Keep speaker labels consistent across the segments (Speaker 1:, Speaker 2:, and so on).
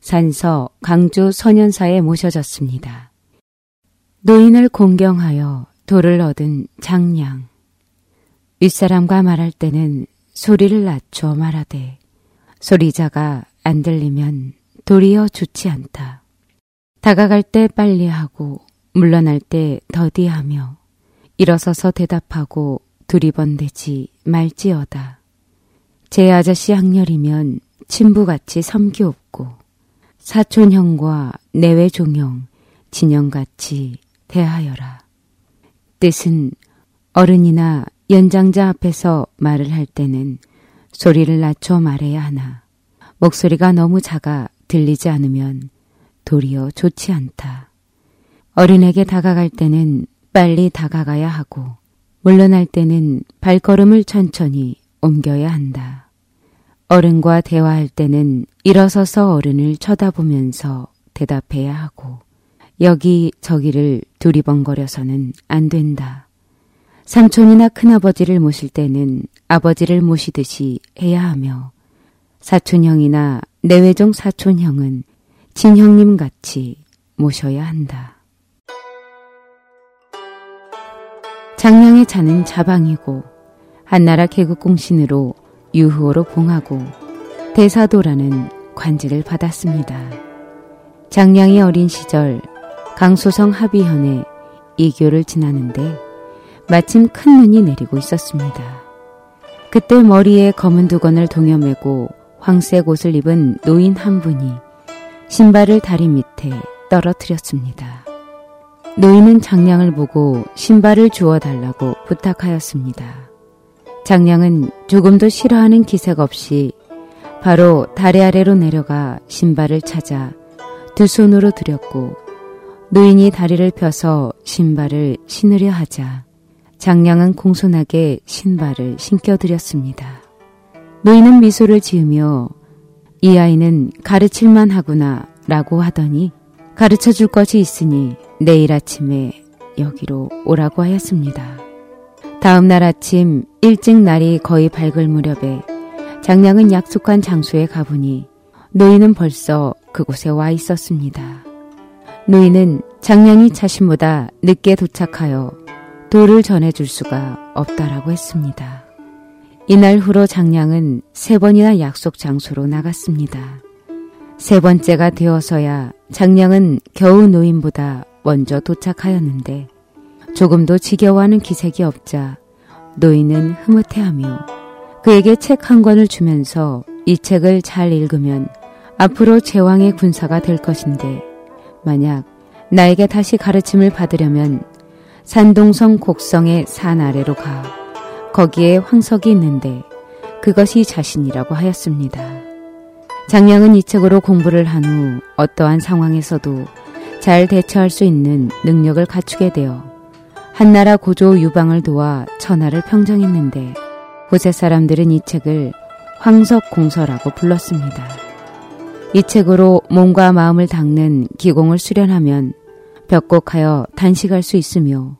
Speaker 1: 산서 강주 소년사에 모셔졌습니다. 노인을 공경하여 돌을 얻은 장량. 윗사람과 말할 때는 소리를 낮춰 말하되 소리자가 안 들리면 도리어 좋지 않다. 다가갈 때 빨리 하고 물러날 때 더디하며 일어서서 대답하고 두리번대지 말지어다. 제 아저씨 학렬이면 친부같이 섬기옵고 사촌형과 내외 종형 진영같이 대하여라. 뜻은 어른이나 연장자 앞에서 말을 할 때는 소리를 낮춰 말해야 하나 목소리가 너무 작아 들리지 않으면 도리어 좋지 않다. 어른에게 다가갈 때는 빨리 다가가야 하고 물러날 때는 발걸음을 천천히 옮겨야 한다. 어른과 대화할 때는 일어서서 어른을 쳐다보면서 대답해야 하고 여기 저기를 두리번거려서는 안 된다. 삼촌이나 큰아버지를 모실 때는 아버지를 모시듯이 해야 하며 사촌형이나 내외종 사촌형은 친형님 같이 모셔야 한다. 장량의 차는 자방이고 한나라 개국공신으로 유후호로 봉하고 대사도라는 관직을 받았습니다. 장량이 어린 시절 강소성 합의현에 이교를 지나는데 마침 큰 눈이 내리고 있었습니다. 그때 머리에 검은 두건을 동여매고 황색 옷을 입은 노인 한 분이 신발을 다리 밑에 떨어뜨렸습니다. 노인은 장량을 보고 신발을 주워 달라고 부탁하였습니다. 장량은 조금도 싫어하는 기색 없이 바로 다리 아래로 내려가 신발을 찾아 두 손으로 들였고 노인이 다리를 펴서 신발을 신으려 하자 장량은 공손하게 신발을 신겨드렸습니다. 노인은 미소를 지으며 이 아이는 가르칠만 하구나 라고 하더니 가르쳐 줄 것이 있으니 내일 아침에 여기로 오라고 하였습니다. 다음 날 아침 일찍 날이 거의 밝을 무렵에 장량은 약속한 장소에 가보니 노인은 벌써 그곳에 와 있었습니다. 노인은 장량이 자신보다 늦게 도착하여 돌을 전해줄 수가 없다라고 했습니다. 이날 후로 장량은 세 번이나 약속 장소로 나갔습니다. 세 번째가 되어서야 장량은 겨우 노인보다 먼저 도착하였는데 조금도 지겨워하는 기색이 없자 노인은 흐뭇해하며 그에게 책 한 권을 주면서 이 책을 잘 읽으면 앞으로 제왕의 군사가 될 것인데 만약 나에게 다시 가르침을 받으려면 산동성 곡성의 산 아래로 가 거기에 황석이 있는데 그것이 자신이라고 하였습니다. 장량은 이 책으로 공부를 한 후 어떠한 상황에서도 잘 대처할 수 있는 능력을 갖추게 되어 한나라 고조 유방을 도와 천하를 평정했는데 고세 사람들은 이 책을 황석공서라고 불렀습니다. 이 책으로 몸과 마음을 닦는 기공을 수련하면 벽곡하여 단식할 수 있으며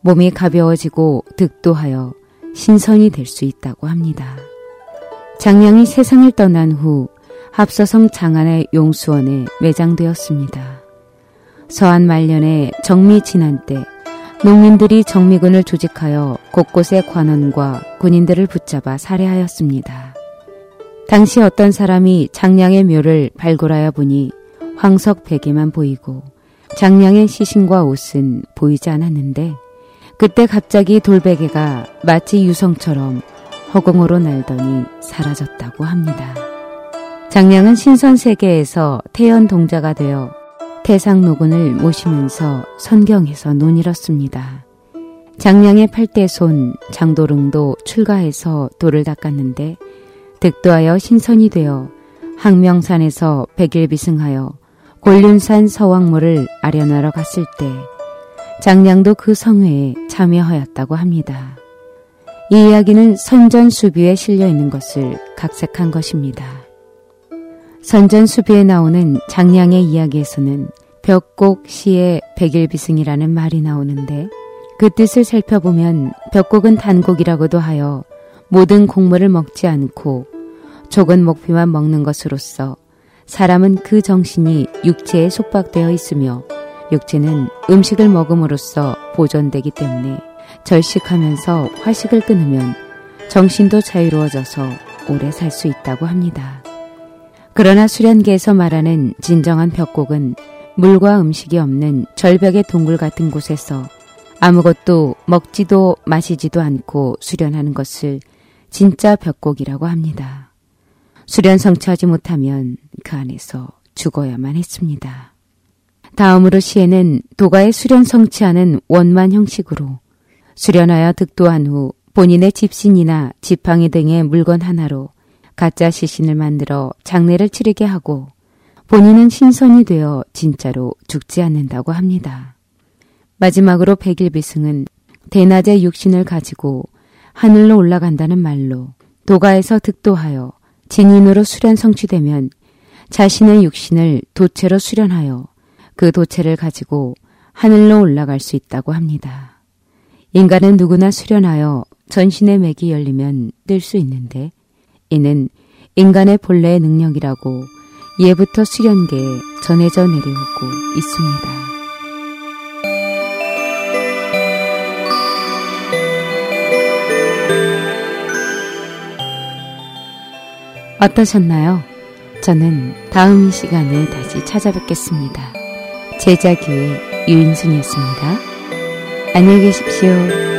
Speaker 1: 몸이 가벼워지고 득도하여 신선이 될 수 있다고 합니다. 장량이 세상을 떠난 후 합서성 장안의 용수원에 매장되었습니다. 서한 말년에 정미 지난 때 농민들이 정미군을 조직하여 곳곳에 관원과 군인들을 붙잡아 살해하였습니다. 당시 어떤 사람이 장량의 묘를 발굴하여 보니 황석 베개만 보이고 장량의 시신과 옷은 보이지 않았는데 그때 갑자기 돌베개가 마치 유성처럼 허공으로 날더니 사라졌다고 합니다. 장량은 신선 세계에서 태연 동자가 되어 태상노군을 모시면서 선경에서 논일었습니다. 장량의 팔대손 장도릉도 출가해서 돌을 닦았는데 득도하여 신선이 되어 항명산에서 백일 비승하여 곤륜산 서왕모를 아련하러 갔을 때 장량도 그 성회에 참여하였다고 합니다. 이 이야기는 선전 수비에 실려 있는 것을 각색한 것입니다. 선전수비에 나오는 장량의 이야기에서는 벽곡 시의 백일비승이라는 말이 나오는데 그 뜻을 살펴보면 벽곡은 단곡이라고도 하여 모든 곡물을 먹지 않고 족은 목피만 먹는 것으로서 사람은 그 정신이 육체에 속박되어 있으며 육체는 음식을 먹음으로써 보존되기 때문에 절식하면서 화식을 끊으면 정신도 자유로워져서 오래 살 수 있다고 합니다. 그러나 수련계에서 말하는 진정한 벽곡은 물과 음식이 없는 절벽의 동굴 같은 곳에서 아무것도 먹지도 마시지도 않고 수련하는 것을 진짜 벽곡이라고 합니다. 수련 성취하지 못하면 그 안에서 죽어야만 했습니다. 다음으로 시에는 도가의 수련 성취하는 원만 형식으로 수련하여 득도한 후 본인의 집신이나 지팡이 등의 물건 하나로 가짜 시신을 만들어 장례를 치르게 하고 본인은 신선이 되어 진짜로 죽지 않는다고 합니다. 마지막으로 백일비승은 대낮에 육신을 가지고 하늘로 올라간다는 말로 도가에서 득도하여 진인으로 수련 성취되면 자신의 육신을 도체로 수련하여 그 도체를 가지고 하늘로 올라갈 수 있다고 합니다. 인간은 누구나 수련하여 전신의 맥이 열리면 뜰 수 있는데 이는 인간의 본래의 능력이라고 예부터 수련계에 전해져 내려오고 있습니다. 어떠셨나요? 저는 다음 시간에 다시 찾아뵙겠습니다. 제자교의 유인순이었습니다. 안녕히 계십시오.